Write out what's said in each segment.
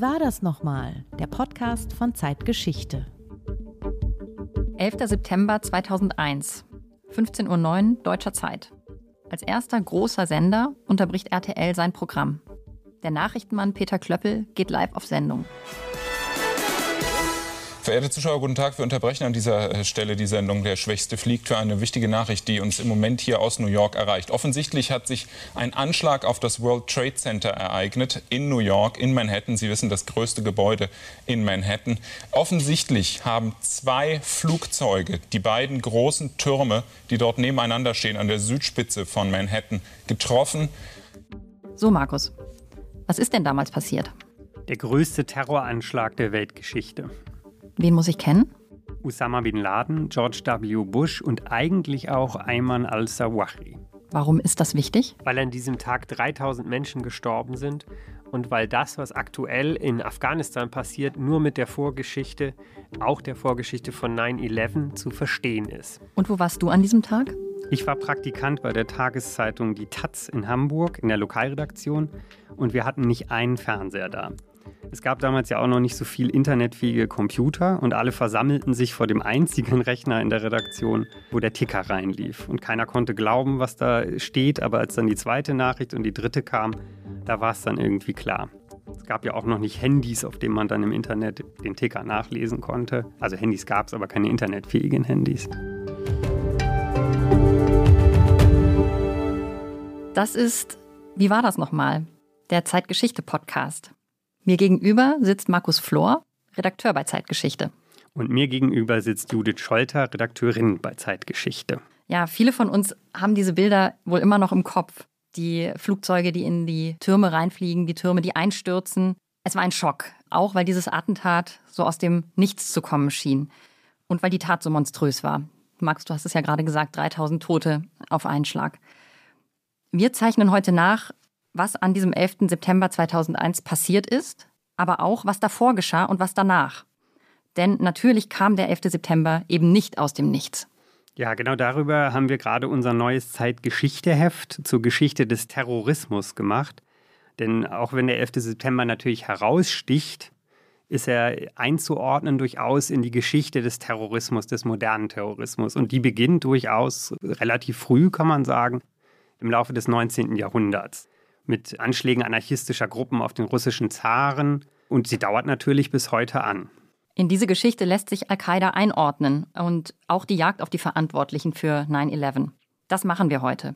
Wie war das nochmal? Der Podcast von Zeitgeschichte. 11. September 2001, 15.09 Uhr deutscher Zeit. Als erster großer Sender unterbricht RTL sein Programm. Der Nachrichtenmann Peter Klöppel geht live auf Sendung. Verehrte Zuschauer, guten Tag. Wir unterbrechen an dieser äh, Stelle die Sendung Der Schwächste fliegt für eine wichtige Nachricht, die uns im Moment hier aus New York erreicht. Offensichtlich hat sich ein Anschlag auf das World Trade Center ereignet in New York, in Manhattan. Sie wissen, das größte Gebäude in Manhattan. Offensichtlich haben zwei Flugzeuge die beiden großen Türme, die dort nebeneinander stehen, an der Südspitze von Manhattan, getroffen. So, Markus, was ist denn damals passiert? Der größte Terroranschlag der Weltgeschichte. Wen muss ich kennen? Osama bin Laden, George W. Bush und eigentlich auch Ayman al-Zawahri. Warum ist das wichtig? Weil an diesem Tag 3000 Menschen gestorben sind und weil das, was aktuell in Afghanistan passiert, nur mit der Vorgeschichte, auch der Vorgeschichte von 9-11 zu verstehen ist. Und wo warst du an diesem Tag? Ich war Praktikant bei der Tageszeitung Die Taz in Hamburg in der Lokalredaktion und wir hatten nicht einen Fernseher da. Es gab damals ja auch noch nicht so viel internetfähige Computer und alle versammelten sich vor dem einzigen Rechner in der Redaktion, wo der Ticker reinlief. Und keiner konnte glauben, was da steht, aber als dann die zweite Nachricht und die dritte kam, da war es dann irgendwie klar. Es gab ja auch noch nicht Handys, auf denen man dann im Internet den Ticker nachlesen konnte. Also Handys gab es, aber keine internetfähigen Handys. Das ist, wie war das nochmal? Der Zeitgeschichte-Podcast. Mir gegenüber sitzt Markus Flor, Redakteur bei Zeitgeschichte. Und mir gegenüber sitzt Judith Scholter, Redakteurin bei Zeitgeschichte. Ja, viele von uns haben diese Bilder wohl immer noch im Kopf. Die Flugzeuge, die in die Türme reinfliegen, die Türme, die einstürzen. Es war ein Schock, auch weil dieses Attentat so aus dem Nichts zu kommen schien. Und weil die Tat so monströs war. Max, du hast es ja gerade gesagt, 3000 Tote auf einen Schlag. Wir zeichnen heute nach, was an diesem 11. September 2001 passiert ist, aber auch, was davor geschah und was danach. Denn natürlich kam der 11. September eben nicht aus dem Nichts. Ja, genau darüber haben wir gerade unser neues Zeitgeschichteheft zur Geschichte des Terrorismus gemacht. Denn auch wenn der 11. September natürlich heraussticht, ist er einzuordnen durchaus in die Geschichte des Terrorismus, des modernen Terrorismus. Und die beginnt durchaus relativ früh, kann man sagen, im Laufe des 19. Jahrhunderts mit Anschlägen anarchistischer Gruppen auf den russischen Zaren und sie dauert natürlich bis heute an. In diese Geschichte lässt sich Al-Qaida einordnen und auch die Jagd auf die Verantwortlichen für 9-11. Das machen wir heute.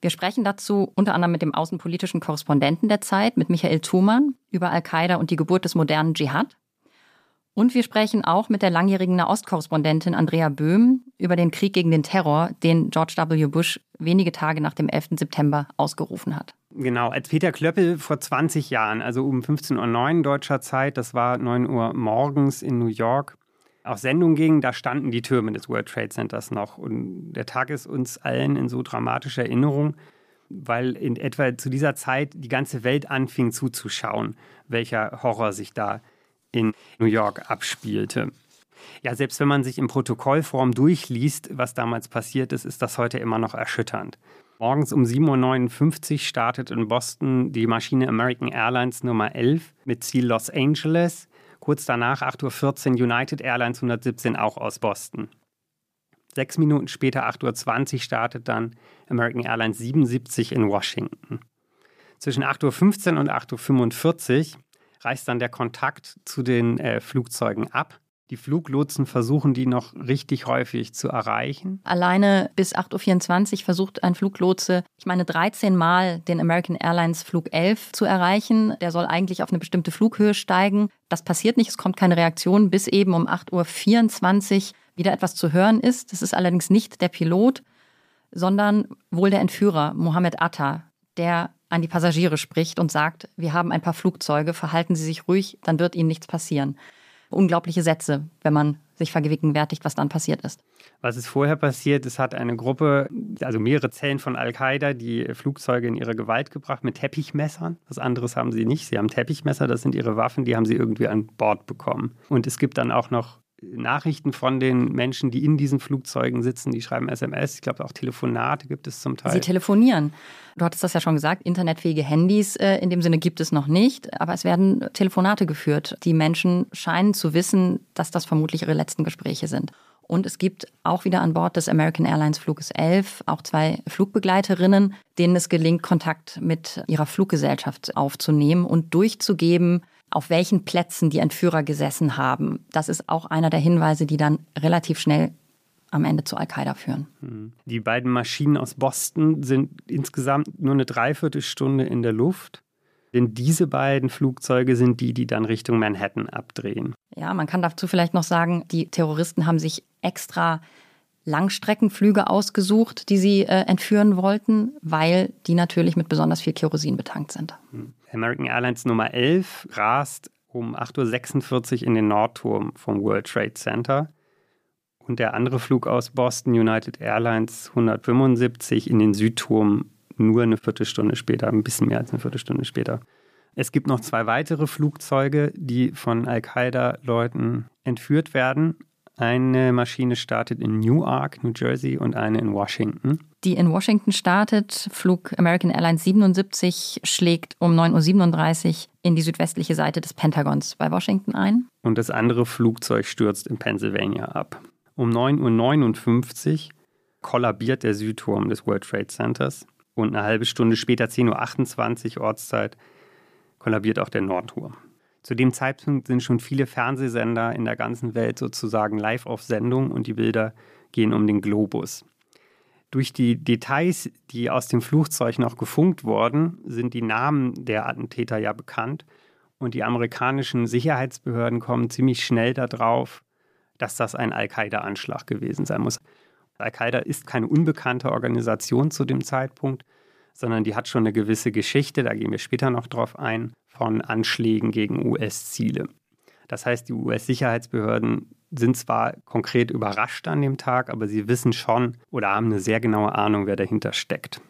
Wir sprechen dazu unter anderem mit dem außenpolitischen Korrespondenten der Zeit, mit Michael Thumann, über Al-Qaida und die Geburt des modernen Dschihad. Und wir sprechen auch mit der langjährigen Nahostkorrespondentin Andrea Böhm über den Krieg gegen den Terror, den George W. Bush wenige Tage nach dem 11. September ausgerufen hat. Genau, als Peter Klöppel vor 20 Jahren, also um 15.09 Uhr deutscher Zeit, das war 9 Uhr morgens in New York, auf Sendung ging, da standen die Türme des World Trade Centers noch. Und der Tag ist uns allen in so dramatischer Erinnerung, weil in etwa zu dieser Zeit die ganze Welt anfing zuzuschauen, welcher Horror sich da in New York abspielte. Ja, selbst wenn man sich in Protokollform durchliest, was damals passiert ist, ist das heute immer noch erschütternd. Morgens um 7.59 Uhr startet in Boston die Maschine American Airlines Nummer 11 mit Ziel Los Angeles. Kurz danach 8.14 Uhr United Airlines 117 auch aus Boston. Sechs Minuten später, 8.20 Uhr, startet dann American Airlines 77 in Washington. Zwischen 8.15 Uhr und 8.45 Uhr reißt dann der Kontakt zu den äh, Flugzeugen ab. Die Fluglotsen versuchen die noch richtig häufig zu erreichen. Alleine bis 8.24 Uhr versucht ein Fluglotse, ich meine 13 Mal den American Airlines Flug 11 zu erreichen. Der soll eigentlich auf eine bestimmte Flughöhe steigen. Das passiert nicht, es kommt keine Reaktion, bis eben um 8.24 Uhr wieder etwas zu hören ist. Das ist allerdings nicht der Pilot, sondern wohl der Entführer Mohammed Atta, der an die Passagiere spricht und sagt, wir haben ein paar Flugzeuge, verhalten Sie sich ruhig, dann wird Ihnen nichts passieren. Unglaubliche Sätze, wenn man sich vergegenwärtigt, was dann passiert ist. Was ist vorher passiert? Es hat eine Gruppe, also mehrere Zellen von Al-Qaida, die Flugzeuge in ihre Gewalt gebracht mit Teppichmessern. Was anderes haben sie nicht. Sie haben Teppichmesser, das sind ihre Waffen, die haben sie irgendwie an Bord bekommen. Und es gibt dann auch noch Nachrichten von den Menschen, die in diesen Flugzeugen sitzen. Die schreiben SMS. Ich glaube, auch Telefonate gibt es zum Teil. Sie telefonieren. Du hattest das ja schon gesagt, internetfähige Handys äh, in dem Sinne gibt es noch nicht, aber es werden Telefonate geführt. Die Menschen scheinen zu wissen, dass das vermutlich ihre letzten Gespräche sind. Und es gibt auch wieder an Bord des American Airlines Fluges 11 auch zwei Flugbegleiterinnen, denen es gelingt, Kontakt mit ihrer Fluggesellschaft aufzunehmen und durchzugeben, auf welchen Plätzen die Entführer gesessen haben. Das ist auch einer der Hinweise, die dann relativ schnell am Ende zu Al-Qaida führen. Hm. Die beiden Maschinen aus Boston sind insgesamt nur eine Dreiviertelstunde in der Luft. Denn diese beiden Flugzeuge sind die, die dann Richtung Manhattan abdrehen. Ja, man kann dazu vielleicht noch sagen, die Terroristen haben sich extra Langstreckenflüge ausgesucht, die sie äh, entführen wollten, weil die natürlich mit besonders viel Kerosin betankt sind. Hm. American Airlines Nummer 11 rast um 8.46 Uhr in den Nordturm vom World Trade Center. Und der andere Flug aus Boston, United Airlines 175, in den Südturm nur eine Viertelstunde später, ein bisschen mehr als eine Viertelstunde später. Es gibt noch zwei weitere Flugzeuge, die von Al-Qaida-Leuten entführt werden. Eine Maschine startet in Newark, New Jersey und eine in Washington. Die in Washington startet, Flug American Airlines 77, schlägt um 9.37 Uhr in die südwestliche Seite des Pentagons bei Washington ein. Und das andere Flugzeug stürzt in Pennsylvania ab. Um 9.59 Uhr kollabiert der Südturm des World Trade Centers. Und eine halbe Stunde später, 10.28 Uhr Ortszeit, kollabiert auch der Nordturm. Zu dem Zeitpunkt sind schon viele Fernsehsender in der ganzen Welt sozusagen live auf Sendung und die Bilder gehen um den Globus. Durch die Details, die aus dem Flugzeug noch gefunkt wurden, sind die Namen der Attentäter ja bekannt und die amerikanischen Sicherheitsbehörden kommen ziemlich schnell darauf, dass das ein Al-Qaida-Anschlag gewesen sein muss. Al-Qaida ist keine unbekannte Organisation zu dem Zeitpunkt, sondern die hat schon eine gewisse Geschichte, da gehen wir später noch drauf ein, von Anschlägen gegen US-Ziele. Das heißt, die US-Sicherheitsbehörden sind zwar konkret überrascht an dem Tag, aber sie wissen schon oder haben eine sehr genaue Ahnung, wer dahinter steckt.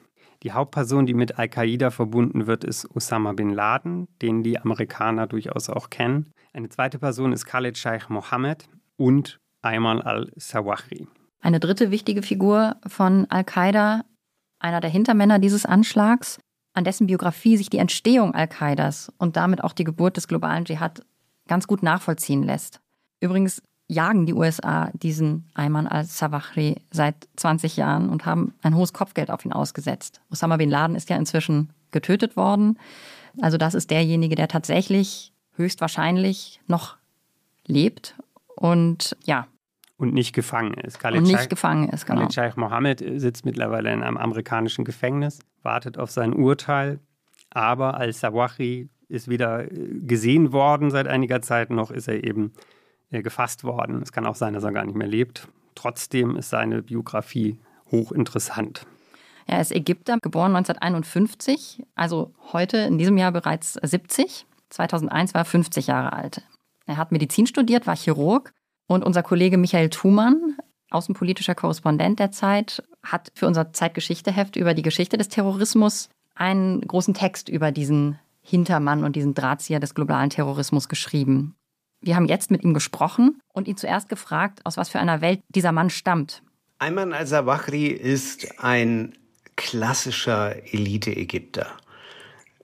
Die Hauptperson, die mit Al-Qaida verbunden wird, ist Osama bin Laden, den die Amerikaner durchaus auch kennen. Eine zweite Person ist Khalid Sheikh Mohammed und Ayman al-Sawahri. Eine dritte wichtige Figur von Al-Qaida einer der Hintermänner dieses Anschlags, an dessen Biografie sich die Entstehung Al-Qaidas und damit auch die Geburt des globalen Dschihad ganz gut nachvollziehen lässt. Übrigens jagen die USA diesen Ayman al-Sawahri seit 20 Jahren und haben ein hohes Kopfgeld auf ihn ausgesetzt. Osama bin Laden ist ja inzwischen getötet worden. Also das ist derjenige, der tatsächlich höchstwahrscheinlich noch lebt und ja, und nicht gefangen ist. Khaled und nicht Scheich, gefangen ist, genau. Khaled Scheich Mohammed sitzt mittlerweile in einem amerikanischen Gefängnis, wartet auf sein Urteil, aber Al-Sawahi ist wieder äh, gesehen worden seit einiger Zeit, noch ist er eben äh, gefasst worden. Es kann auch sein, dass er gar nicht mehr lebt. Trotzdem ist seine Biografie hochinteressant. Er ist Ägypter, geboren 1951, also heute in diesem Jahr bereits 70. 2001 war er 50 Jahre alt. Er hat Medizin studiert, war Chirurg und unser Kollege Michael Thumann, außenpolitischer Korrespondent der Zeit, hat für unser Zeitgeschichteheft über die Geschichte des Terrorismus einen großen Text über diesen Hintermann und diesen Drahtzieher des globalen Terrorismus geschrieben. Wir haben jetzt mit ihm gesprochen und ihn zuerst gefragt, aus was für einer Welt dieser Mann stammt. Ayman al-Zawahri ist ein klassischer Elite-Ägypter.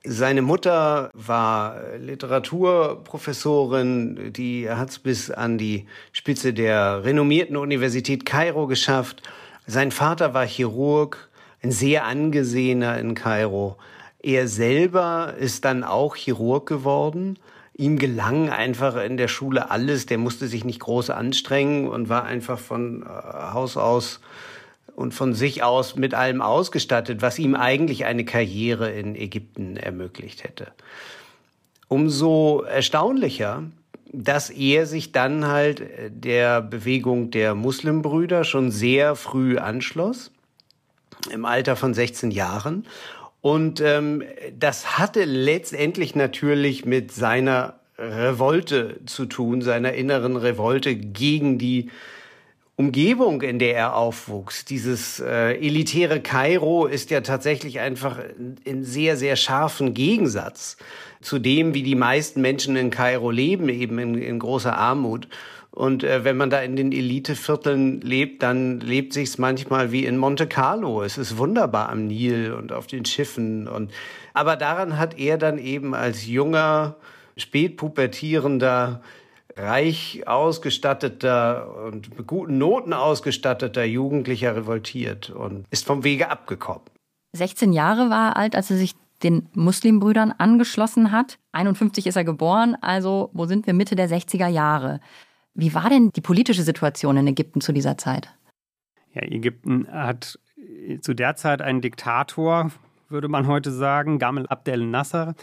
Seine Mutter war Literaturprofessorin, die hat es bis an die Spitze der renommierten Universität Kairo geschafft. Sein Vater war Chirurg, ein sehr angesehener in Kairo. Er selber ist dann auch Chirurg geworden. Ihm gelang einfach in der Schule alles. Der musste sich nicht groß anstrengen und war einfach von äh, Haus aus und von sich aus mit allem ausgestattet, was ihm eigentlich eine Karriere in Ägypten ermöglicht hätte. Umso erstaunlicher, dass er sich dann halt der Bewegung der Muslimbrüder schon sehr früh anschloss, im Alter von 16 Jahren. Und ähm, das hatte letztendlich natürlich mit seiner Revolte zu tun, seiner inneren Revolte gegen die Umgebung, in der er aufwuchs. Dieses äh, elitäre Kairo ist ja tatsächlich einfach in sehr, sehr scharfen Gegensatz zu dem, wie die meisten Menschen in Kairo leben, eben in, in großer Armut. Und äh, wenn man da in den Elitevierteln lebt, dann lebt sich's manchmal wie in Monte Carlo. Es ist wunderbar am Nil und auf den Schiffen. Und aber daran hat er dann eben als junger, spätpubertierender reich ausgestatteter und mit guten Noten ausgestatteter Jugendlicher revoltiert und ist vom Wege abgekommen. 16 Jahre war er alt, als er sich den Muslimbrüdern angeschlossen hat. 51 ist er geboren, also wo sind wir Mitte der 60er Jahre? Wie war denn die politische Situation in Ägypten zu dieser Zeit? Ja, Ägypten hat zu der Zeit einen Diktator, würde man heute sagen, Gamal Abdel Nasser,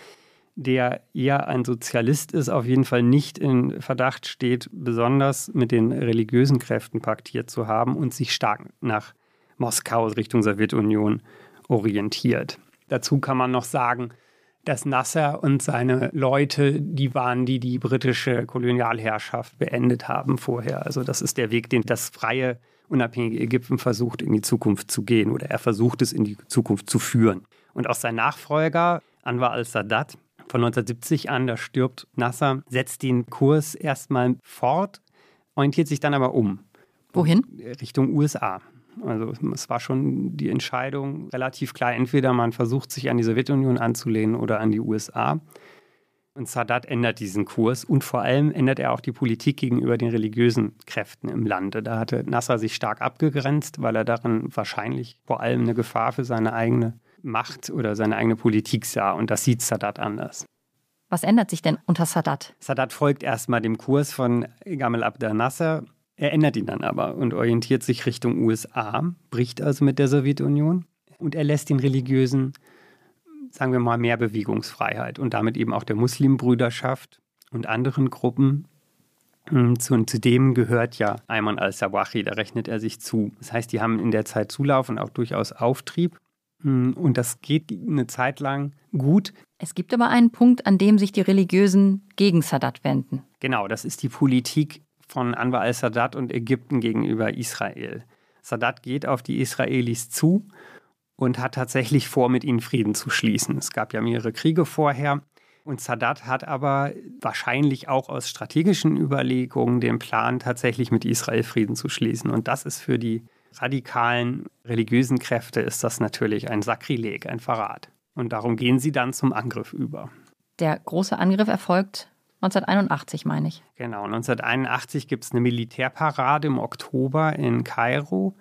der eher ein Sozialist ist, auf jeden Fall nicht in Verdacht steht, besonders mit den religiösen Kräften paktiert zu haben und sich stark nach Moskau Richtung Sowjetunion orientiert. Dazu kann man noch sagen, dass Nasser und seine Leute die waren, die die britische Kolonialherrschaft beendet haben vorher. Also das ist der Weg, den das freie, unabhängige Ägypten versucht, in die Zukunft zu gehen oder er versucht es in die Zukunft zu führen. Und auch sein Nachfolger, Anwar al-Sadat, von 1970 an, da stirbt Nasser, setzt den Kurs erstmal fort, orientiert sich dann aber um. Wohin? Richtung USA. Also es war schon die Entscheidung relativ klar, entweder man versucht sich an die Sowjetunion anzulehnen oder an die USA. Und Sadat ändert diesen Kurs und vor allem ändert er auch die Politik gegenüber den religiösen Kräften im Lande. Da hatte Nasser sich stark abgegrenzt, weil er darin wahrscheinlich vor allem eine Gefahr für seine eigene Macht oder seine eigene Politik sah. Und das sieht Sadat anders. Was ändert sich denn unter Sadat? Sadat folgt erstmal dem Kurs von Gamal Abdel Nasser. Er ändert ihn dann aber und orientiert sich Richtung USA, bricht also mit der Sowjetunion und er lässt den religiösen, sagen wir mal, mehr Bewegungsfreiheit und damit eben auch der Muslimbrüderschaft und anderen Gruppen. Hm, zu, zu dem gehört ja Ayman al-Sawahi, da rechnet er sich zu. Das heißt, die haben in der Zeit Zulauf und auch durchaus Auftrieb. Hm, und das geht eine Zeit lang gut. Es gibt aber einen Punkt, an dem sich die Religiösen gegen Sadat wenden. Genau, das ist die Politik von Anwar al-Sadat und Ägypten gegenüber Israel. Sadat geht auf die Israelis zu und hat tatsächlich vor, mit ihnen Frieden zu schließen. Es gab ja mehrere Kriege vorher. Und Sadat hat aber wahrscheinlich auch aus strategischen Überlegungen den Plan, tatsächlich mit Israel Frieden zu schließen. Und das ist für die radikalen religiösen Kräfte ist das natürlich ein Sakrileg, ein Verrat. Und darum gehen sie dann zum Angriff über. Der große Angriff erfolgt 1981, meine ich. Genau, 1981 gibt es eine Militärparade im Oktober in Kairo.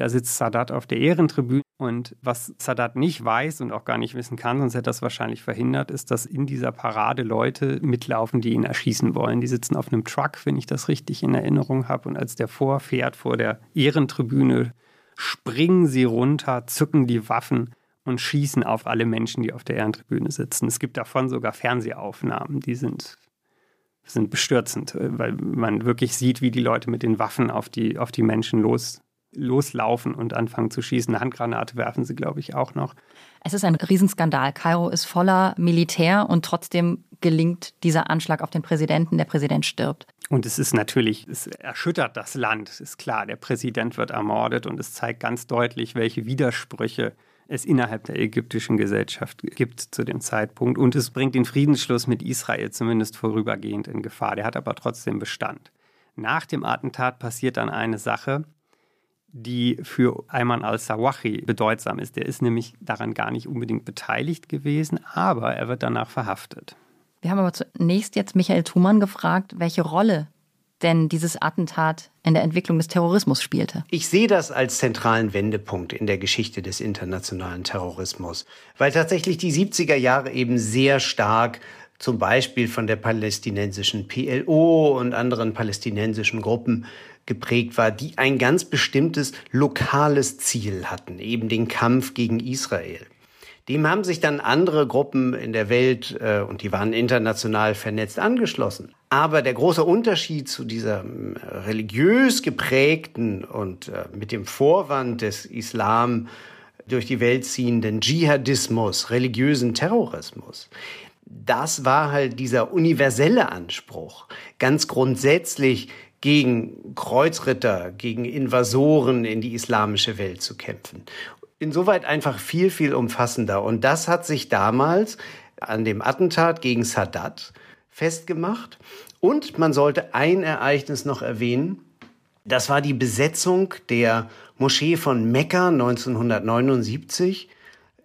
Da sitzt Sadat auf der Ehrentribüne. Und was Sadat nicht weiß und auch gar nicht wissen kann, sonst hätte das wahrscheinlich verhindert, ist, dass in dieser Parade Leute mitlaufen, die ihn erschießen wollen. Die sitzen auf einem Truck, wenn ich das richtig in Erinnerung habe. Und als der vorfährt vor der Ehrentribüne, springen sie runter, zücken die Waffen und schießen auf alle Menschen, die auf der Ehrentribüne sitzen. Es gibt davon sogar Fernsehaufnahmen, die sind, sind bestürzend, weil man wirklich sieht, wie die Leute mit den Waffen auf die, auf die Menschen los, loslaufen und anfangen zu schießen. Eine Handgranate werfen sie, glaube ich, auch noch. Es ist ein Riesenskandal. Kairo ist voller Militär und trotzdem gelingt dieser Anschlag auf den Präsidenten. Der Präsident stirbt. Und es ist natürlich, es erschüttert das Land, ist klar. Der Präsident wird ermordet und es zeigt ganz deutlich, welche Widersprüche es innerhalb der ägyptischen Gesellschaft gibt zu dem Zeitpunkt. Und es bringt den Friedensschluss mit Israel zumindest vorübergehend in Gefahr. Der hat aber trotzdem Bestand. Nach dem Attentat passiert dann eine Sache, die für Ayman al-Sawahi bedeutsam ist. Der ist nämlich daran gar nicht unbedingt beteiligt gewesen, aber er wird danach verhaftet. Wir haben aber zunächst jetzt Michael Thumann gefragt, welche Rolle denn dieses Attentat in der Entwicklung des Terrorismus spielte. Ich sehe das als zentralen Wendepunkt in der Geschichte des internationalen Terrorismus, weil tatsächlich die 70er Jahre eben sehr stark zum Beispiel von der palästinensischen PLO und anderen palästinensischen Gruppen geprägt war, die ein ganz bestimmtes lokales Ziel hatten, eben den Kampf gegen Israel. Dem haben sich dann andere Gruppen in der Welt, äh, und die waren international vernetzt, angeschlossen. Aber der große Unterschied zu dieser äh, religiös geprägten und äh, mit dem Vorwand des Islam durch die Welt ziehenden Dschihadismus, religiösen Terrorismus, das war halt dieser universelle Anspruch, ganz grundsätzlich gegen Kreuzritter, gegen Invasoren in die islamische Welt zu kämpfen. Insoweit einfach viel, viel umfassender. Und das hat sich damals an dem Attentat gegen Sadat festgemacht. Und man sollte ein Ereignis noch erwähnen. Das war die Besetzung der Moschee von Mekka 1979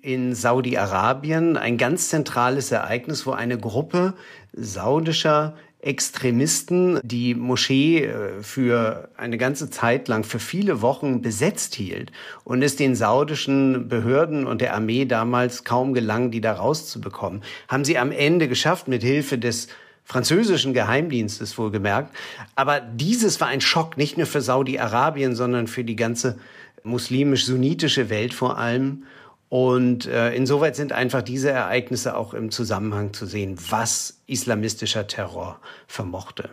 in Saudi-Arabien. Ein ganz zentrales Ereignis, wo eine Gruppe saudischer Extremisten die Moschee äh, für eine ganze Zeit lang, für viele Wochen besetzt hielt und es den saudischen Behörden und der Armee damals kaum gelang, die da rauszubekommen, haben sie am Ende geschafft, mit Hilfe des französischen Geheimdienstes wohlgemerkt. Aber dieses war ein Schock, nicht nur für Saudi-Arabien, sondern für die ganze muslimisch-sunnitische Welt vor allem. Und äh, insoweit sind einfach diese Ereignisse auch im Zusammenhang zu sehen, was islamistischer Terror vermochte.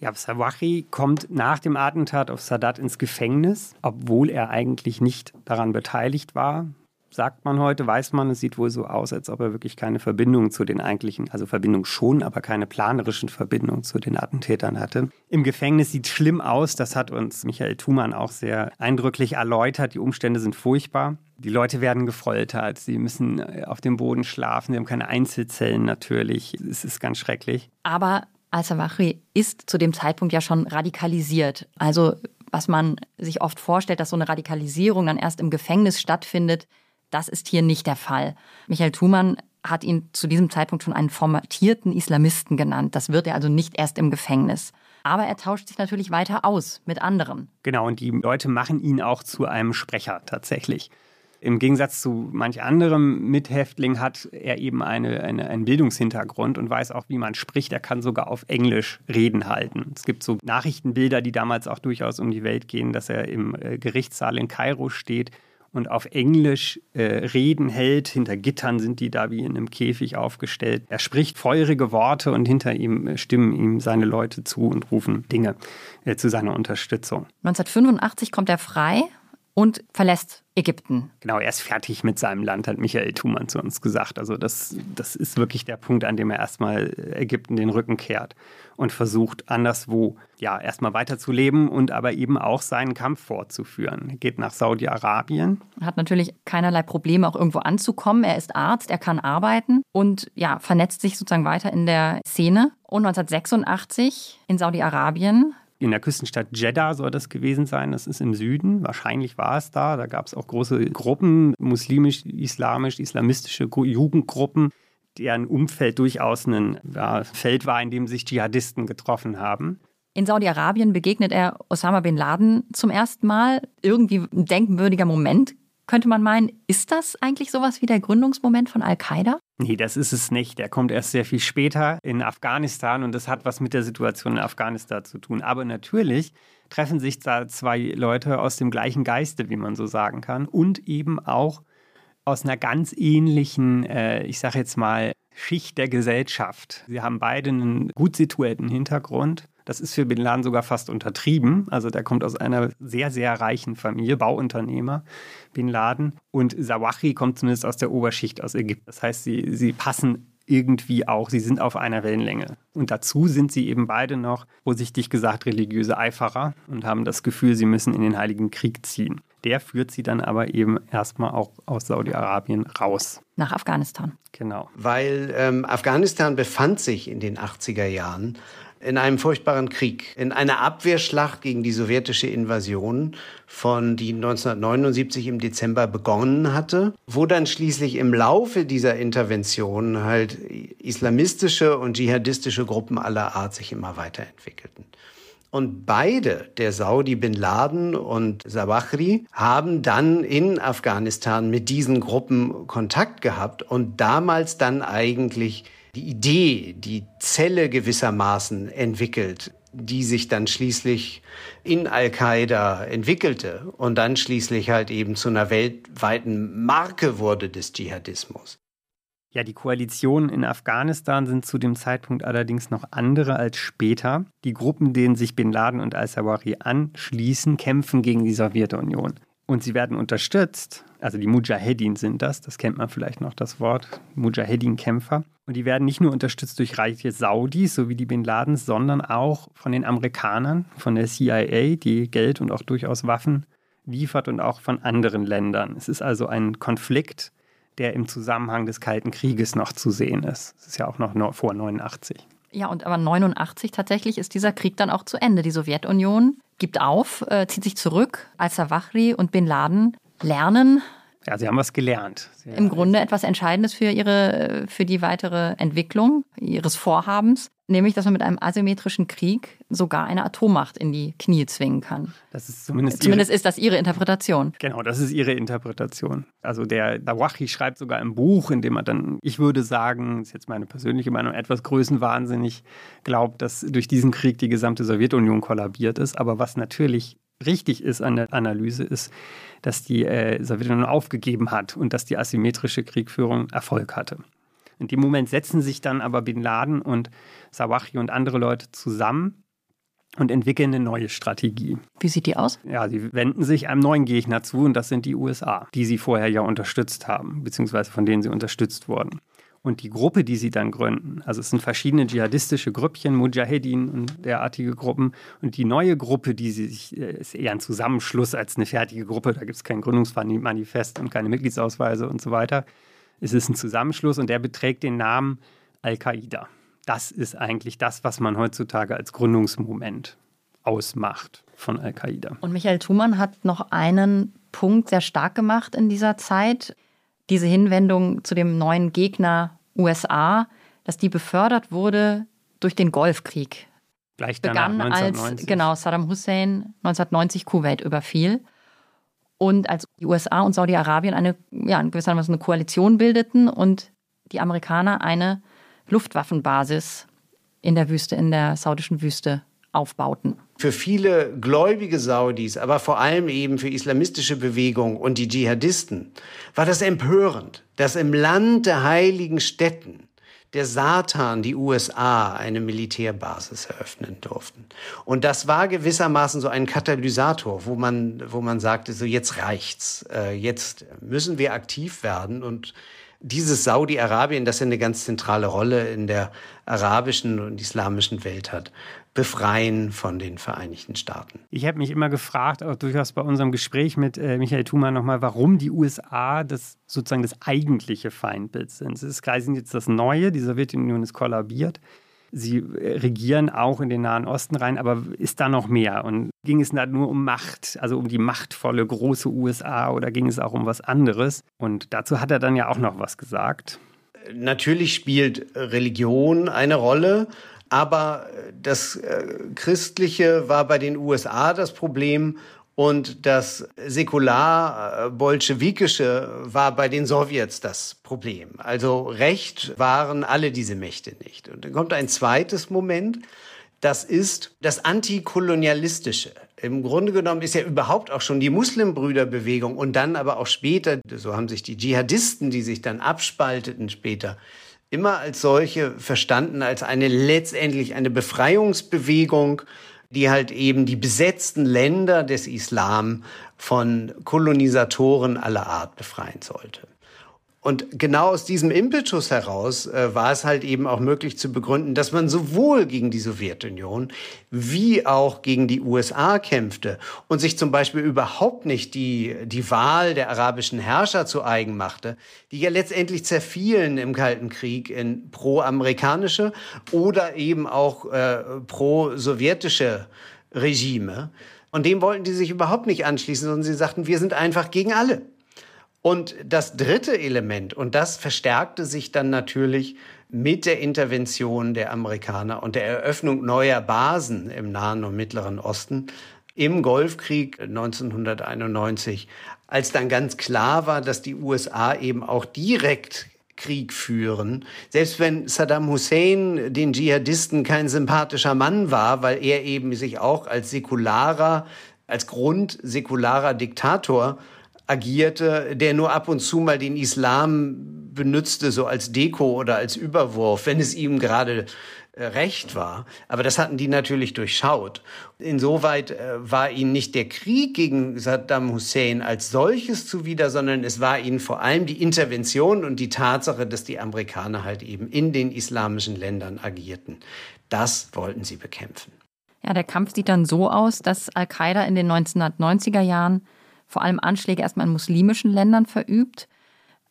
Ja, Sawahi kommt nach dem Attentat auf Sadat ins Gefängnis, obwohl er eigentlich nicht daran beteiligt war sagt man heute, weiß man, es sieht wohl so aus, als ob er wirklich keine Verbindung zu den eigentlichen, also Verbindung schon, aber keine planerischen Verbindungen zu den Attentätern hatte. Im Gefängnis sieht es schlimm aus, das hat uns Michael Thumann auch sehr eindrücklich erläutert. Die Umstände sind furchtbar. Die Leute werden gefoltert, sie müssen äh, auf dem Boden schlafen, sie haben keine Einzelzellen natürlich. Es ist ganz schrecklich. Aber Al-Sawahri ist zu dem Zeitpunkt ja schon radikalisiert. Also was man sich oft vorstellt, dass so eine Radikalisierung dann erst im Gefängnis stattfindet, das ist hier nicht der Fall. Michael Thumann hat ihn zu diesem Zeitpunkt schon einen formatierten Islamisten genannt. Das wird er also nicht erst im Gefängnis. Aber er tauscht sich natürlich weiter aus mit anderen. Genau, und die Leute machen ihn auch zu einem Sprecher tatsächlich. Im Gegensatz zu manch anderem Mithäftling hat er eben eine, eine, einen Bildungshintergrund und weiß auch, wie man spricht. Er kann sogar auf Englisch Reden halten. Es gibt so Nachrichtenbilder, die damals auch durchaus um die Welt gehen, dass er im äh, Gerichtssaal in Kairo steht und auf Englisch äh, Reden hält. Hinter Gittern sind die da wie in einem Käfig aufgestellt. Er spricht feurige Worte und hinter ihm äh, stimmen ihm seine Leute zu und rufen Dinge äh, zu seiner Unterstützung. 1985 kommt er frei und verlässt Ägypten. Genau, er ist fertig mit seinem Land, hat Michael Thumann zu uns gesagt. Also das, das ist wirklich der Punkt, an dem er erstmal Ägypten den Rücken kehrt und versucht, anderswo ja erstmal weiterzuleben und aber eben auch seinen Kampf fortzuführen. Er geht nach Saudi-Arabien. Hat natürlich keinerlei Probleme, auch irgendwo anzukommen. Er ist Arzt, er kann arbeiten und ja, vernetzt sich sozusagen weiter in der Szene. Und 1986 in Saudi-Arabien in der Küstenstadt Jeddah soll das gewesen sein. Das ist im Süden. Wahrscheinlich war es da. Da gab es auch große Gruppen, muslimisch, islamisch, islamistische Jugendgruppen, deren Umfeld durchaus ein ja, Feld war, in dem sich Dschihadisten getroffen haben. In Saudi-Arabien begegnet er Osama bin Laden zum ersten Mal. Irgendwie ein denkwürdiger Moment, könnte man meinen. Ist das eigentlich sowas wie der Gründungsmoment von Al-Qaida? Nee, das ist es nicht. Der kommt erst sehr viel später in Afghanistan und das hat was mit der Situation in Afghanistan zu tun. Aber natürlich treffen sich da zwei Leute aus dem gleichen Geiste, wie man so sagen kann, und eben auch aus einer ganz ähnlichen, äh, ich sage jetzt mal, Schicht der Gesellschaft. Sie haben beide einen gut situierten Hintergrund. Das ist für Bin Laden sogar fast untertrieben. Also der kommt aus einer sehr, sehr reichen Familie, Bauunternehmer, Bin Laden. Und Sawahi kommt zumindest aus der Oberschicht aus Ägypten. Das heißt, sie, sie passen irgendwie auch, sie sind auf einer Wellenlänge. Und dazu sind sie eben beide noch, vorsichtig gesagt, religiöse Eiferer und haben das Gefühl, sie müssen in den Heiligen Krieg ziehen. Der führt sie dann aber eben erstmal auch aus Saudi-Arabien raus. Nach Afghanistan. Genau. Weil ähm, Afghanistan befand sich in den 80er Jahren in einem furchtbaren Krieg, in einer Abwehrschlacht gegen die sowjetische Invasion, von die 1979 im Dezember begonnen hatte, wo dann schließlich im Laufe dieser Intervention halt islamistische und dschihadistische Gruppen aller Art sich immer weiterentwickelten. Und beide, der Saudi Bin Laden und Zawahri, haben dann in Afghanistan mit diesen Gruppen Kontakt gehabt und damals dann eigentlich die Idee, die Zelle gewissermaßen entwickelt, die sich dann schließlich in Al-Qaida entwickelte und dann schließlich halt eben zu einer weltweiten Marke wurde des Dschihadismus. Ja, die Koalitionen in Afghanistan sind zu dem Zeitpunkt allerdings noch andere als später. Die Gruppen, denen sich Bin Laden und al-Zawahri anschließen, kämpfen gegen die Sowjetunion. Und sie werden unterstützt, also die Mujahedin sind das, das kennt man vielleicht noch das Wort, Mujahedin-Kämpfer. Und die werden nicht nur unterstützt durch reiche Saudis, so wie die Bin Ladens, sondern auch von den Amerikanern, von der CIA, die Geld und auch durchaus Waffen liefert und auch von anderen Ländern. Es ist also ein Konflikt, der im Zusammenhang des Kalten Krieges noch zu sehen ist. Es ist ja auch noch vor 89. Ja, und aber 89 tatsächlich ist dieser Krieg dann auch zu Ende. Die Sowjetunion gibt auf, äh, zieht sich zurück, als Zawahri und Bin Laden lernen. Ja, sie haben was gelernt. Sie Im Grunde etwas Entscheidendes für ihre, für die weitere Entwicklung ihres Vorhabens, nämlich, dass man mit einem asymmetrischen Krieg sogar eine Atommacht in die Knie zwingen kann. Das ist zumindest, zumindest ist das ihre Interpretation. Genau, das ist ihre Interpretation. Also der Dawachi schreibt sogar im Buch, in dem er dann, ich würde sagen, das ist jetzt meine persönliche Meinung, etwas größenwahnsinnig glaubt, dass durch diesen Krieg die gesamte Sowjetunion kollabiert ist. Aber was natürlich richtig ist an der Analyse, ist, dass die äh, Sowjetunion aufgegeben hat und dass die asymmetrische Kriegführung Erfolg hatte. In dem Moment setzen sich dann aber Bin Laden und Sawachi und andere Leute zusammen und entwickeln eine neue Strategie. Wie sieht die aus? Ja, sie wenden sich einem neuen Gegner zu und das sind die USA, die sie vorher ja unterstützt haben, beziehungsweise von denen sie unterstützt wurden. Und die Gruppe, die sie dann gründen, also es sind verschiedene dschihadistische Grüppchen, Mujahedin und derartige Gruppen. Und die neue Gruppe, die sie sich, äh, ist eher ein Zusammenschluss als eine fertige Gruppe. Da gibt es kein Gründungsmanifest und keine Mitgliedsausweise und so weiter. Es ist ein Zusammenschluss und der beträgt den Namen Al-Qaida. Das ist eigentlich das, was man heutzutage als Gründungsmoment ausmacht von Al-Qaida. Und Michael Thumann hat noch einen Punkt sehr stark gemacht in dieser Zeit diese Hinwendung zu dem neuen Gegner USA, dass die befördert wurde durch den Golfkrieg. Gleich danach, begann 1990. als genau Saddam Hussein 1990 Kuwait überfiel und als die USA und Saudi-Arabien eine ja in gewisser Weise eine Koalition bildeten und die Amerikaner eine Luftwaffenbasis in der Wüste in der saudischen Wüste aufbauten. Für viele gläubige Saudis, aber vor allem eben für islamistische Bewegungen und die Dschihadisten, war das empörend, dass im Land der heiligen Städten der Satan die USA eine Militärbasis eröffnen durften. Und das war gewissermaßen so ein Katalysator, wo man, wo man sagte, so jetzt reicht's, äh, jetzt müssen wir aktiv werden und dieses Saudi-Arabien, das ja eine ganz zentrale Rolle in der arabischen und islamischen Welt hat, befreien von den Vereinigten Staaten. Ich habe mich immer gefragt, auch durchaus bei unserem Gespräch mit äh, Michael Thumann nochmal, warum die USA das sozusagen das eigentliche Feindbild sind. Es ist klar, sie sind jetzt das Neue, die Sowjetunion ist kollabiert. Sie äh, regieren auch in den Nahen Osten rein, aber ist da noch mehr? Und ging es da nur um Macht, also um die machtvolle große USA oder ging es auch um was anderes? Und dazu hat er dann ja auch noch was gesagt. Natürlich spielt Religion eine Rolle, aber das äh, Christliche war bei den USA das Problem und das säkular-bolschewikische war bei den Sowjets das Problem. Also Recht waren alle diese Mächte nicht. Und dann kommt ein zweites Moment. Das ist das Antikolonialistische. Im Grunde genommen ist ja überhaupt auch schon die Muslimbrüderbewegung und dann aber auch später, so haben sich die Dschihadisten, die sich dann abspalteten später, immer als solche verstanden, als eine letztendlich eine Befreiungsbewegung, die halt eben die besetzten Länder des Islam von Kolonisatoren aller Art befreien sollte. Und genau aus diesem Impetus heraus äh, war es halt eben auch möglich zu begründen, dass man sowohl gegen die Sowjetunion wie auch gegen die USA kämpfte und sich zum Beispiel überhaupt nicht die, die Wahl der arabischen Herrscher zu eigen machte, die ja letztendlich zerfielen im Kalten Krieg in pro-amerikanische oder eben auch äh, pro-sowjetische Regime. Und dem wollten die sich überhaupt nicht anschließen, sondern sie sagten, wir sind einfach gegen alle. Und das dritte Element, und das verstärkte sich dann natürlich mit der Intervention der Amerikaner und der Eröffnung neuer Basen im Nahen und Mittleren Osten im Golfkrieg 1991, als dann ganz klar war, dass die USA eben auch direkt Krieg führen. Selbst wenn Saddam Hussein den Dschihadisten kein sympathischer Mann war, weil er eben sich auch als säkularer, als grundsäkularer Diktator agierte, der nur ab und zu mal den Islam benutzte, so als Deko oder als Überwurf, wenn es ihm gerade äh, recht war. Aber das hatten die natürlich durchschaut. Insoweit äh, war ihnen nicht der Krieg gegen Saddam Hussein als solches zuwider, sondern es war ihnen vor allem die Intervention und die Tatsache, dass die Amerikaner halt eben in den islamischen Ländern agierten. Das wollten sie bekämpfen. Ja, der Kampf sieht dann so aus, dass Al-Qaida in den 1990er Jahren vor allem Anschläge erstmal in muslimischen Ländern verübt,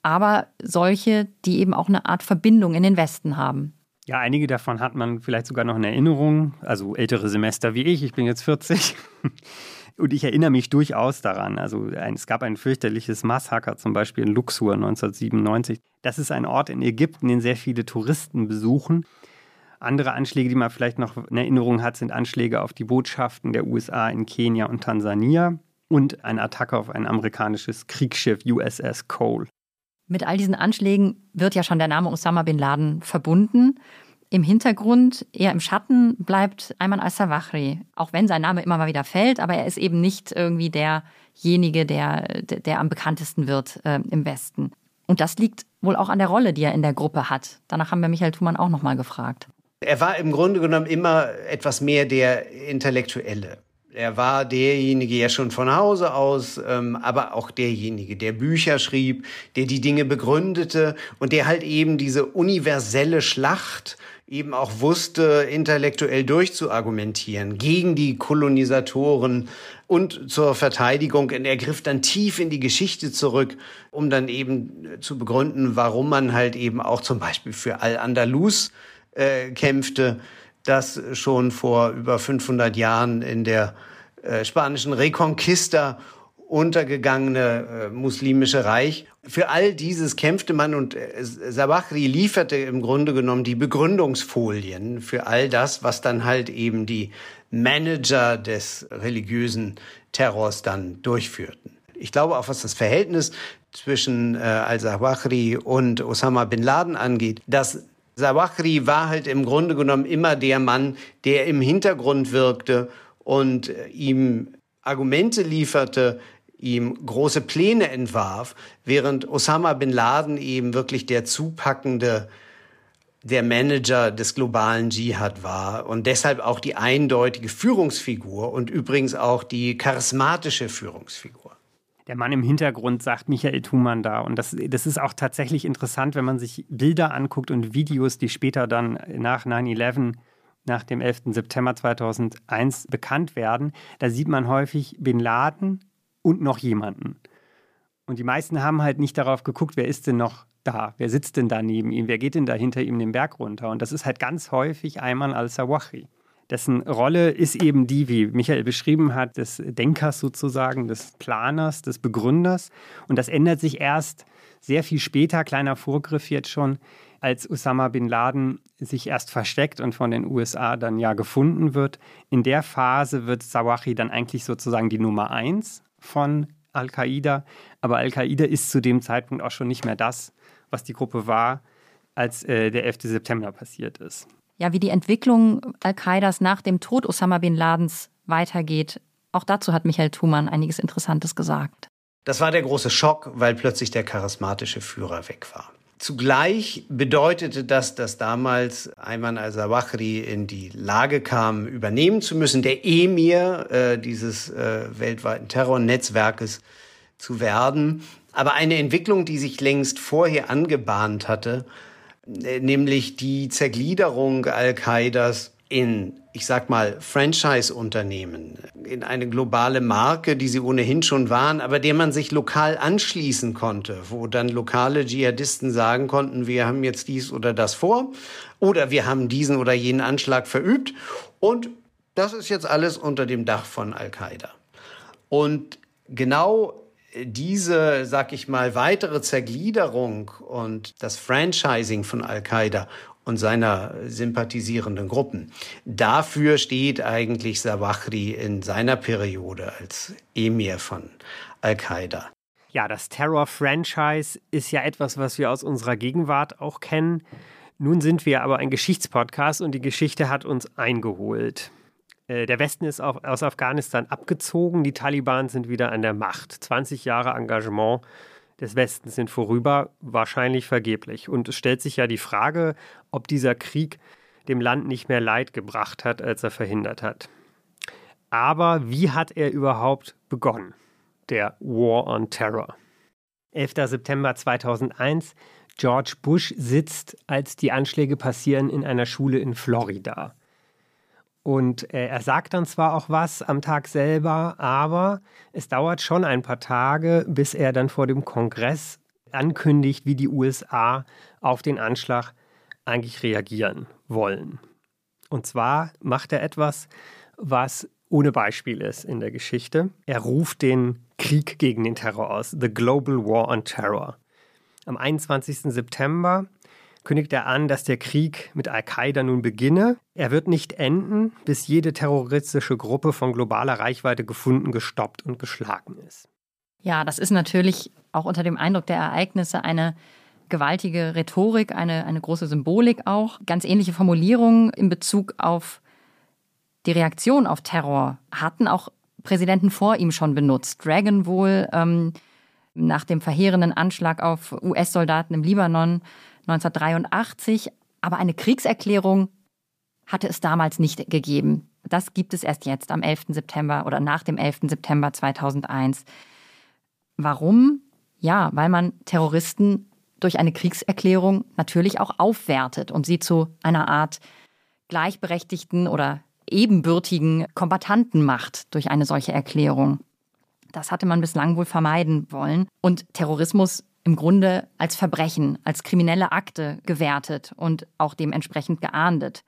aber solche, die eben auch eine Art Verbindung in den Westen haben. Ja, einige davon hat man vielleicht sogar noch in Erinnerung, also ältere Semester wie ich, ich bin jetzt 40. Und ich erinnere mich durchaus daran. Also ein, es gab ein fürchterliches Massaker, zum Beispiel in Luxor 1997. Das ist ein Ort in Ägypten, den sehr viele Touristen besuchen. Andere Anschläge, die man vielleicht noch in Erinnerung hat, sind Anschläge auf die Botschaften der USA in Kenia und Tansania und eine Attacke auf ein amerikanisches Kriegsschiff USS Cole. Mit all diesen Anschlägen wird ja schon der Name Osama bin Laden verbunden. Im Hintergrund, eher im Schatten, bleibt Ayman al-Sawahri. Auch wenn sein Name immer mal wieder fällt, aber er ist eben nicht irgendwie derjenige, der, der am bekanntesten wird äh, im Westen. Und das liegt wohl auch an der Rolle, die er in der Gruppe hat. Danach haben wir Michael Thumann auch nochmal gefragt. Er war im Grunde genommen immer etwas mehr der Intellektuelle. Er war derjenige ja schon von Hause aus, ähm, aber auch derjenige, der Bücher schrieb, der die Dinge begründete und der halt eben diese universelle Schlacht eben auch wusste, intellektuell durchzuargumentieren gegen die Kolonisatoren und zur Verteidigung. Und er griff dann tief in die Geschichte zurück, um dann eben zu begründen, warum man halt eben auch zum Beispiel für Al-Andalus äh, kämpfte das schon vor über 500 Jahren in der äh, spanischen Reconquista untergegangene äh, muslimische Reich. Für all dieses kämpfte man und äh, Sabachri lieferte im Grunde genommen die Begründungsfolien für all das, was dann halt eben die Manager des religiösen Terrors dann durchführten. Ich glaube auch, was das Verhältnis zwischen äh, al-Zawahri und Osama bin Laden angeht, dass Zawahri war halt im Grunde genommen immer der Mann, der im Hintergrund wirkte und äh, ihm Argumente lieferte, ihm große Pläne entwarf, während Osama bin Laden eben wirklich der zupackende der Manager des globalen Dschihad war und deshalb auch die eindeutige Führungsfigur und übrigens auch die charismatische Führungsfigur der Mann im Hintergrund, sagt Michael Thumann da. Und das, das ist auch tatsächlich interessant, wenn man sich Bilder anguckt und Videos, die später dann nach 9-11, nach dem 11. September 2001 bekannt werden. Da sieht man häufig Bin Laden und noch jemanden. Und die meisten haben halt nicht darauf geguckt, wer ist denn noch da? Wer sitzt denn da neben ihm? Wer geht denn da hinter ihm den Berg runter? Und das ist halt ganz häufig Ayman al-Sawahi dessen Rolle ist eben die, wie Michael beschrieben hat, des Denkers sozusagen, des Planers, des Begründers. Und das ändert sich erst sehr viel später, kleiner Vorgriff jetzt schon, als Osama bin Laden sich erst versteckt und von den USA dann ja gefunden wird. In der Phase wird Sawahi dann eigentlich sozusagen die Nummer eins von Al-Qaida. Aber Al-Qaida ist zu dem Zeitpunkt auch schon nicht mehr das, was die Gruppe war, als äh, der 11. September passiert ist ja, wie die Entwicklung Al-Qaidas nach dem Tod Osama bin Ladens weitergeht. Auch dazu hat Michael Thumann einiges Interessantes gesagt. Das war der große Schock, weil plötzlich der charismatische Führer weg war. Zugleich bedeutete das, dass damals Ayman al-Zawahri in die Lage kam, übernehmen zu müssen, der Emir äh, dieses äh, weltweiten Terrornetzwerkes zu werden. Aber eine Entwicklung, die sich längst vorher angebahnt hatte, nämlich die Zergliederung Al-Qaidas in, ich sag mal, Franchise-Unternehmen, in eine globale Marke, die sie ohnehin schon waren, aber der man sich lokal anschließen konnte, wo dann lokale Dschihadisten sagen konnten, wir haben jetzt dies oder das vor oder wir haben diesen oder jenen Anschlag verübt und das ist jetzt alles unter dem Dach von Al-Qaida. Und genau diese, sag ich mal, weitere Zergliederung und das Franchising von Al-Qaida und seiner sympathisierenden Gruppen. Dafür steht eigentlich Zawahri in seiner Periode als Emir von Al-Qaida. Ja, das Terror-Franchise ist ja etwas, was wir aus unserer Gegenwart auch kennen. Nun sind wir aber ein Geschichtspodcast und die Geschichte hat uns eingeholt. Äh, der Westen ist aus Afghanistan abgezogen, die Taliban sind wieder an der Macht. 20 Jahre Engagement des Westens sind vorüber, wahrscheinlich vergeblich. Und es stellt sich ja die Frage, ob dieser Krieg dem Land nicht mehr Leid gebracht hat, als er verhindert hat. Aber wie hat er überhaupt begonnen? Der War on Terror. 11. September 2001. George Bush sitzt, als die Anschläge passieren, in einer Schule in Florida. Und äh, er sagt dann zwar auch was am Tag selber, aber es dauert schon ein paar Tage, bis er dann vor dem Kongress ankündigt, wie die USA auf den Anschlag eigentlich reagieren wollen. Und zwar macht er etwas, was ohne Beispiel ist in der Geschichte. Er ruft den Krieg gegen den Terror aus, The Global War on Terror. Am 21. September kündigt er an, dass der Krieg mit Al-Qaida nun beginne. Er wird nicht enden, bis jede terroristische Gruppe von globaler Reichweite gefunden, gestoppt und geschlagen ist. Ja, das ist natürlich auch unter dem Eindruck der Ereignisse eine gewaltige Rhetorik, eine, eine große Symbolik auch. Ganz ähnliche Formulierungen in Bezug auf die Reaktion auf Terror hatten auch Präsidenten vor ihm schon benutzt. Reagan wohl ähm, nach dem verheerenden Anschlag auf US-Soldaten im Libanon 1983. Aber eine Kriegserklärung hatte es damals nicht gegeben. Das gibt es erst jetzt am 11. September oder nach dem 11. September 2001. Warum? Ja, weil man Terroristen durch eine Kriegserklärung natürlich auch aufwertet und sie zu einer Art gleichberechtigten oder ebenbürtigen Kombatanten macht durch eine solche Erklärung. Das hatte man bislang wohl vermeiden wollen. Und Terrorismus im Grunde als Verbrechen, als kriminelle Akte gewertet und auch dementsprechend geahndet.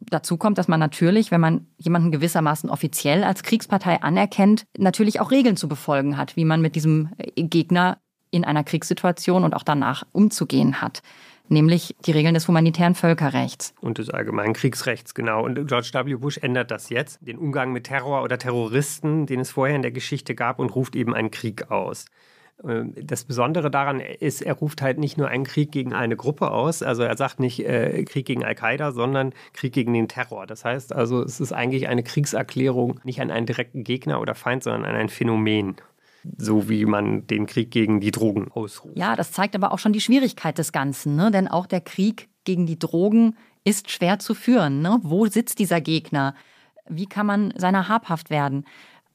Dazu kommt, dass man natürlich, wenn man jemanden gewissermaßen offiziell als Kriegspartei anerkennt, natürlich auch Regeln zu befolgen hat, wie man mit diesem Gegner in einer Kriegssituation und auch danach umzugehen hat nämlich die Regeln des humanitären Völkerrechts. Und des allgemeinen Kriegsrechts, genau. Und George W. Bush ändert das jetzt, den Umgang mit Terror oder Terroristen, den es vorher in der Geschichte gab, und ruft eben einen Krieg aus. Ähm, das Besondere daran ist, er ruft halt nicht nur einen Krieg gegen eine Gruppe aus, also er sagt nicht äh, Krieg gegen Al-Qaida, sondern Krieg gegen den Terror. Das heißt also, es ist eigentlich eine Kriegserklärung nicht an einen direkten Gegner oder Feind, sondern an ein Phänomen so wie man den Krieg gegen die Drogen ausruft. Ja, das zeigt aber auch schon die Schwierigkeit des Ganzen, ne? denn auch der Krieg gegen die Drogen ist schwer zu führen. Ne? Wo sitzt dieser Gegner? Wie kann man seiner habhaft werden?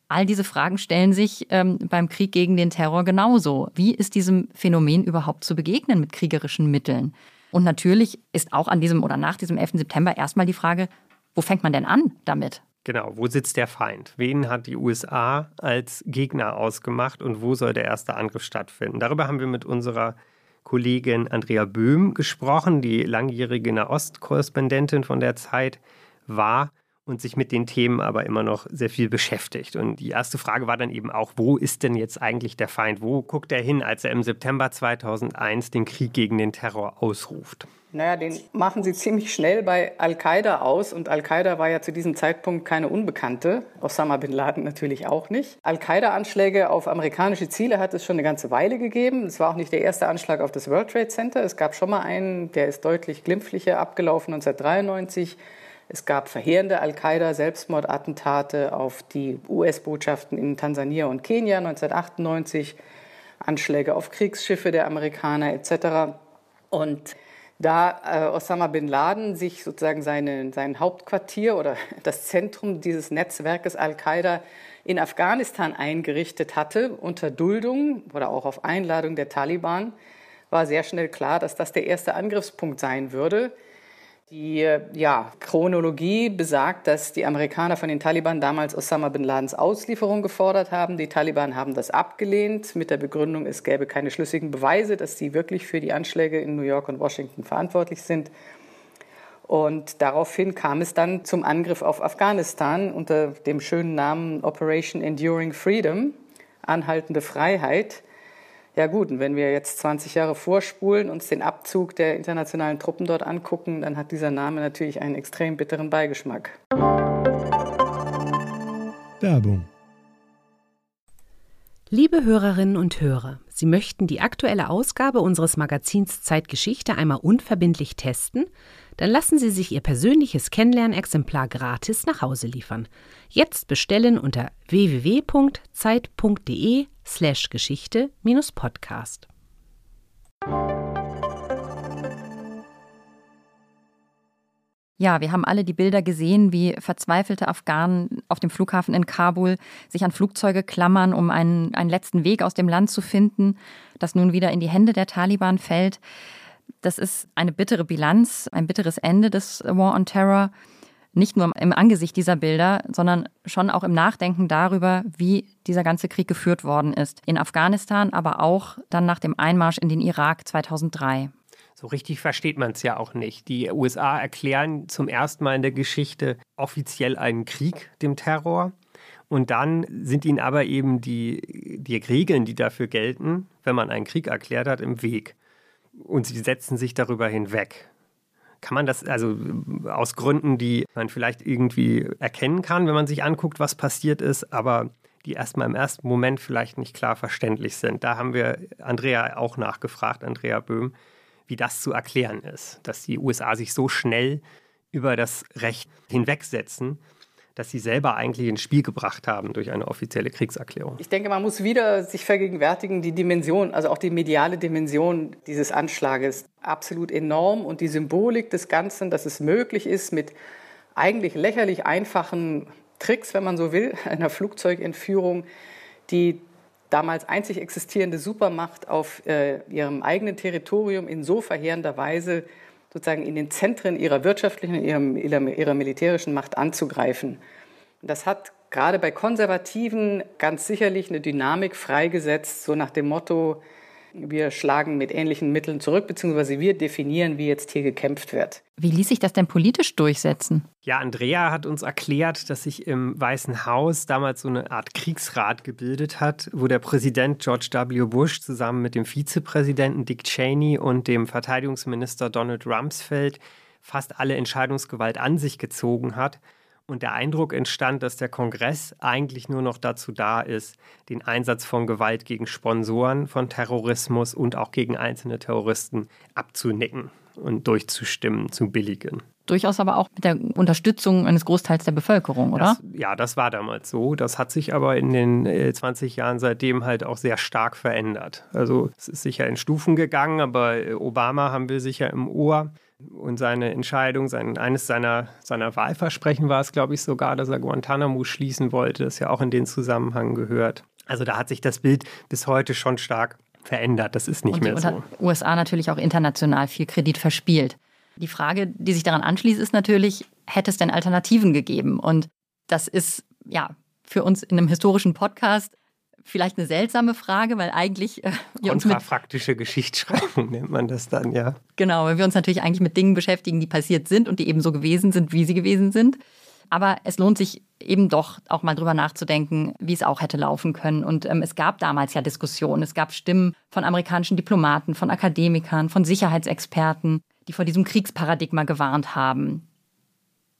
All diese Fragen stellen sich ähm, beim Krieg gegen den Terror genauso. Wie ist diesem Phänomen überhaupt zu begegnen mit kriegerischen Mitteln? Und natürlich ist auch an diesem oder nach diesem 11. September erstmal die Frage, wo fängt man denn an damit? Genau, wo sitzt der Feind? Wen hat die USA als Gegner ausgemacht und wo soll der erste Angriff stattfinden? Darüber haben wir mit unserer Kollegin Andrea Böhm gesprochen, die langjährige Nahostkorrespondentin von der Zeit war und sich mit den Themen aber immer noch sehr viel beschäftigt. Und die erste Frage war dann eben auch, wo ist denn jetzt eigentlich der Feind? Wo guckt er hin, als er im September 2001 den Krieg gegen den Terror ausruft? Naja, den machen sie ziemlich schnell bei Al-Qaida aus. Und Al-Qaida war ja zu diesem Zeitpunkt keine Unbekannte. Osama bin Laden natürlich auch nicht. Al-Qaida-Anschläge auf amerikanische Ziele hat es schon eine ganze Weile gegeben. Es war auch nicht der erste Anschlag auf das World Trade Center. Es gab schon mal einen, der ist deutlich glimpflicher abgelaufen 1993. Es gab verheerende Al-Qaida-Selbstmordattentate auf die US-Botschaften in Tansania und Kenia 1998, Anschläge auf Kriegsschiffe der Amerikaner etc. Und da äh, Osama bin Laden sich sozusagen seine, sein Hauptquartier oder das Zentrum dieses Netzwerkes Al-Qaida in Afghanistan eingerichtet hatte, unter Duldung oder auch auf Einladung der Taliban, war sehr schnell klar, dass das der erste Angriffspunkt sein würde. Die ja, Chronologie besagt, dass die Amerikaner von den Taliban damals Osama bin Ladens Auslieferung gefordert haben. Die Taliban haben das abgelehnt mit der Begründung, es gäbe keine schlüssigen Beweise, dass sie wirklich für die Anschläge in New York und Washington verantwortlich sind. Und daraufhin kam es dann zum Angriff auf Afghanistan unter dem schönen Namen Operation Enduring Freedom, anhaltende Freiheit. Ja gut, und wenn wir jetzt 20 Jahre vorspulen, uns den Abzug der internationalen Truppen dort angucken, dann hat dieser Name natürlich einen extrem bitteren Beigeschmack. Werbung. Liebe Hörerinnen und Hörer, Sie möchten die aktuelle Ausgabe unseres Magazins Zeitgeschichte einmal unverbindlich testen? Dann lassen Sie sich Ihr persönliches Kennenlernexemplar gratis nach Hause liefern. Jetzt bestellen unter www.zeit.de slash Geschichte-Podcast. Ja, wir haben alle die Bilder gesehen, wie verzweifelte Afghanen auf dem Flughafen in Kabul sich an Flugzeuge klammern, um einen, einen letzten Weg aus dem Land zu finden, das nun wieder in die Hände der Taliban fällt. Das ist eine bittere Bilanz, ein bitteres Ende des War on Terror nicht nur im Angesicht dieser Bilder, sondern schon auch im Nachdenken darüber, wie dieser ganze Krieg geführt worden ist. In Afghanistan, aber auch dann nach dem Einmarsch in den Irak 2003. so richtig versteht man es ja auch nicht. Die USA erklären zum ersten Mal in der Geschichte offiziell einen Krieg dem Terror. Und dann sind ihnen aber eben die, die Regeln, die dafür gelten, wenn man einen Krieg erklärt hat, im Weg. Und sie setzen sich darüber hinweg. Kann man das also aus Gründen, die man vielleicht irgendwie erkennen kann, wenn man sich anguckt, was passiert ist, aber die erstmal im ersten Moment vielleicht nicht klar verständlich sind. Da haben wir Andrea auch nachgefragt, Andrea Böhm, wie das zu erklären ist, dass die USA sich so schnell über das Recht hinwegsetzen, dass sie selber eigentlich ins Spiel gebracht haben durch eine offizielle Kriegserklärung. Ich denke, man muss wieder sich vergegenwärtigen, die Dimension, also auch die mediale Dimension dieses Anschlages, absolut enorm und die Symbolik des Ganzen, dass es möglich ist, mit eigentlich lächerlich einfachen Tricks, wenn man so will, einer Flugzeugentführung, die damals einzig existierende Supermacht auf äh, ihrem eigenen Territorium in so verheerender Weise sozusagen in den Zentren ihrer wirtschaftlichen, ihrem, ihrer militärischen Macht anzugreifen. Das hat gerade bei Konservativen ganz sicherlich eine Dynamik freigesetzt, so nach dem Motto, wir schlagen mit ähnlichen Mitteln zurück, beziehungsweise wir definieren, wie jetzt hier gekämpft wird. Wie ließ sich das denn politisch durchsetzen? Ja, Andrea hat uns erklärt, dass sich im Weißen Haus damals so eine Art Kriegsrat gebildet hat, wo der Präsident George W. Bush zusammen mit dem Vizepräsidenten Dick Cheney und dem Verteidigungsminister Donald Rumsfeld fast alle Entscheidungsgewalt an sich gezogen hat und der Eindruck entstand, dass der Kongress eigentlich nur noch dazu da ist, den Einsatz von Gewalt gegen Sponsoren von Terrorismus und auch gegen einzelne Terroristen abzunicken und durchzustimmen, zu billigen. Durchaus aber auch mit der Unterstützung eines Großteils der Bevölkerung, oder? Das, ja, das war damals so. Das hat sich aber in den äh, 20 Jahren seitdem halt auch sehr stark verändert. Also es ist sicher in Stufen gegangen, aber äh, Obama haben wir sicher im Ohr und seine Entscheidung, sein, eines seiner, seiner Wahlversprechen war es, glaube ich, sogar, dass er Guantanamo schließen wollte, das ja auch in den Zusammenhang gehört. Also da hat sich das Bild bis heute schon stark verändert. Das ist nicht und mehr so. Und USA natürlich auch international viel Kredit verspielt. Die Frage, die sich daran anschließt, ist natürlich, hätte es denn Alternativen gegeben? Und das ist ja für uns in einem historischen Podcast vielleicht eine seltsame Frage, weil eigentlich. Äh, Kontrafaktische Geschichtsschreibung nennt man das dann, ja. Genau, weil wir uns natürlich eigentlich mit Dingen beschäftigen, die passiert sind und die eben so gewesen sind, wie sie gewesen sind. Aber es lohnt sich eben doch auch mal drüber nachzudenken, wie es auch hätte laufen können. Und ähm, es gab damals ja Diskussionen. Es gab Stimmen von amerikanischen Diplomaten, von Akademikern, von Sicherheitsexperten, die vor diesem Kriegsparadigma gewarnt haben.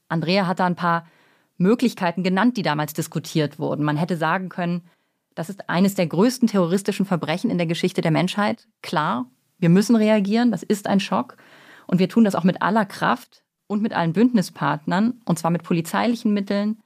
Andrea hat da ein paar Möglichkeiten genannt, die damals diskutiert wurden. Man hätte sagen können, das ist eines der größten terroristischen Verbrechen in der Geschichte der Menschheit. Klar, wir müssen reagieren, das ist ein Schock. Und wir tun das auch mit aller Kraft und mit allen Bündnispartnern, und zwar mit polizeilichen Mitteln,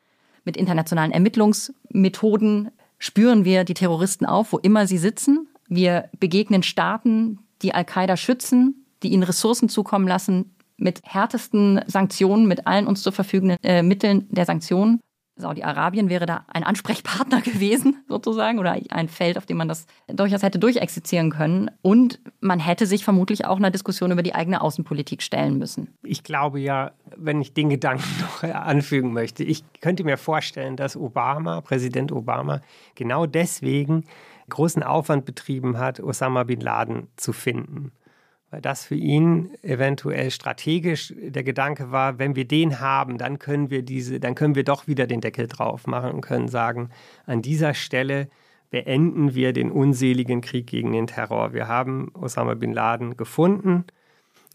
mit internationalen Ermittlungsmethoden spüren wir die Terroristen auf, wo immer sie sitzen. Wir begegnen Staaten, die Al-Qaida schützen, die ihnen Ressourcen zukommen lassen, mit härtesten Sanktionen, mit allen uns zur Verfügung äh, Mitteln der Sanktionen. Saudi-Arabien wäre da ein Ansprechpartner gewesen, sozusagen, oder ein Feld, auf dem man das durchaus hätte durchexerzieren können. Und man hätte sich vermutlich auch einer Diskussion über die eigene Außenpolitik stellen müssen. Ich glaube ja, wenn ich den Gedanken noch anfügen möchte, ich könnte mir vorstellen, dass Obama, Präsident Obama, genau deswegen großen Aufwand betrieben hat, Osama bin Laden zu finden weil das für ihn eventuell strategisch der Gedanke war, wenn wir den haben, dann können wir diese, dann können wir doch wieder den Deckel drauf machen und können sagen, an dieser Stelle beenden wir den unseligen Krieg gegen den Terror. Wir haben Osama bin Laden gefunden.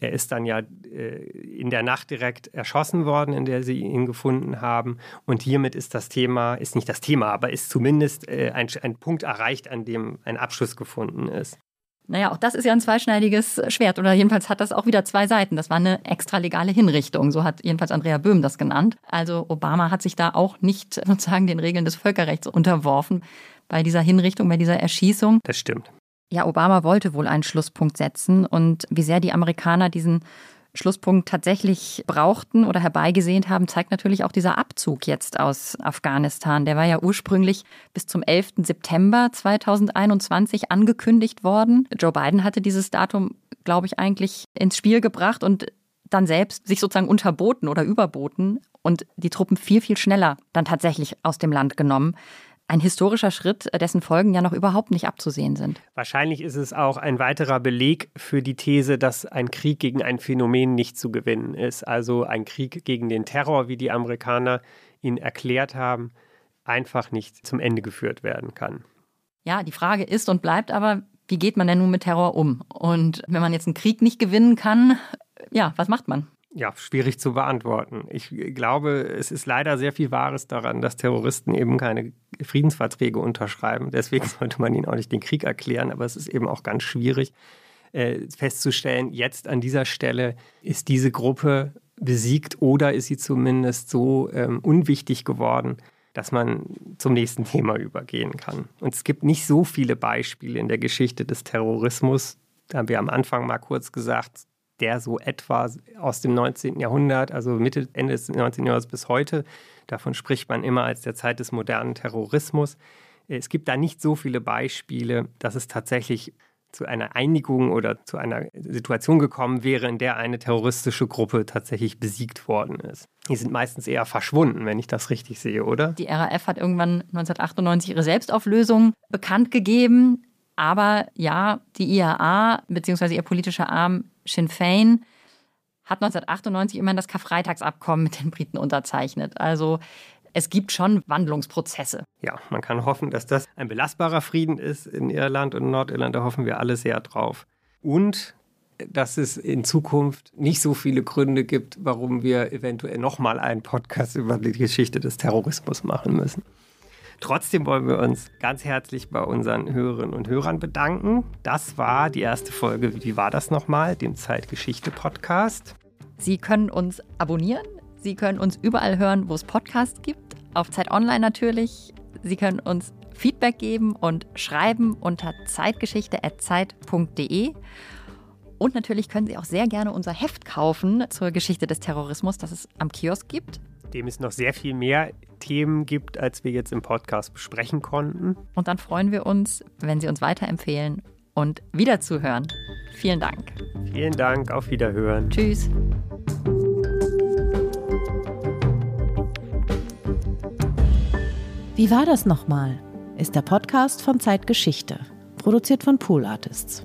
Er ist dann ja äh, in der Nacht direkt erschossen worden, in der sie ihn gefunden haben. Und hiermit ist das Thema, ist nicht das Thema, aber ist zumindest äh, ein, ein Punkt erreicht, an dem ein Abschluss gefunden ist. Naja, auch das ist ja ein zweischneidiges Schwert. Oder jedenfalls hat das auch wieder zwei Seiten. Das war eine extralegale Hinrichtung. So hat jedenfalls Andrea Böhm das genannt. Also Obama hat sich da auch nicht sozusagen den Regeln des Völkerrechts unterworfen bei dieser Hinrichtung, bei dieser Erschießung. Das stimmt. Ja, Obama wollte wohl einen Schlusspunkt setzen. Und wie sehr die Amerikaner diesen Schlusspunkt tatsächlich brauchten oder herbeigesehnt haben, zeigt natürlich auch dieser Abzug jetzt aus Afghanistan. Der war ja ursprünglich bis zum 11. September 2021 angekündigt worden. Joe Biden hatte dieses Datum, glaube ich, eigentlich ins Spiel gebracht und dann selbst sich sozusagen unterboten oder überboten und die Truppen viel, viel schneller dann tatsächlich aus dem Land genommen. Ein historischer Schritt, dessen Folgen ja noch überhaupt nicht abzusehen sind. Wahrscheinlich ist es auch ein weiterer Beleg für die These, dass ein Krieg gegen ein Phänomen nicht zu gewinnen ist. Also ein Krieg gegen den Terror, wie die Amerikaner ihn erklärt haben, einfach nicht zum Ende geführt werden kann. Ja, die Frage ist und bleibt aber, wie geht man denn nun mit Terror um? Und wenn man jetzt einen Krieg nicht gewinnen kann, ja, was macht man? Ja, schwierig zu beantworten. Ich glaube, es ist leider sehr viel Wahres daran, dass Terroristen eben keine Friedensverträge unterschreiben. Deswegen sollte man ihnen auch nicht den Krieg erklären, aber es ist eben auch ganz schwierig äh, festzustellen, jetzt an dieser Stelle ist diese Gruppe besiegt oder ist sie zumindest so ähm, unwichtig geworden, dass man zum nächsten Thema übergehen kann. Und es gibt nicht so viele Beispiele in der Geschichte des Terrorismus. Da haben wir am Anfang mal kurz gesagt, der so etwa aus dem 19. Jahrhundert, also Mitte, Ende des 19. Jahrhunderts bis heute, davon spricht man immer als der Zeit des modernen Terrorismus. Es gibt da nicht so viele Beispiele, dass es tatsächlich zu einer Einigung oder zu einer Situation gekommen wäre, in der eine terroristische Gruppe tatsächlich besiegt worden ist. Die sind meistens eher verschwunden, wenn ich das richtig sehe, oder? Die RAF hat irgendwann 1998 ihre Selbstauflösung bekannt gegeben. Aber ja, die IAA bzw. ihr politischer Arm Sinn Fein hat 1998 immerhin das Karfreitagsabkommen mit den Briten unterzeichnet. Also es gibt schon Wandlungsprozesse. Ja, man kann hoffen, dass das ein belastbarer Frieden ist in Irland und Nordirland. Da hoffen wir alle sehr drauf. Und dass es in Zukunft nicht so viele Gründe gibt, warum wir eventuell nochmal einen Podcast über die Geschichte des Terrorismus machen müssen. Trotzdem wollen wir uns ganz herzlich bei unseren Hörerinnen und Hörern bedanken. Das war die erste Folge, wie war das nochmal, dem Zeitgeschichte-Podcast. Sie können uns abonnieren, Sie können uns überall hören, wo es Podcasts gibt auf Zeit Online natürlich. Sie können uns Feedback geben und schreiben unter zeitgeschichte.zeit.de. Und natürlich können Sie auch sehr gerne unser Heft kaufen zur Geschichte des Terrorismus, das es am Kiosk gibt. Dem es noch sehr viel mehr Themen gibt, als wir jetzt im Podcast besprechen konnten. Und dann freuen wir uns, wenn Sie uns weiterempfehlen und wiederzuhören. Vielen Dank. Vielen Dank, auf Wiederhören. Tschüss. Wie war das nochmal? Ist der Podcast von Zeitgeschichte, produziert von Pool Artists.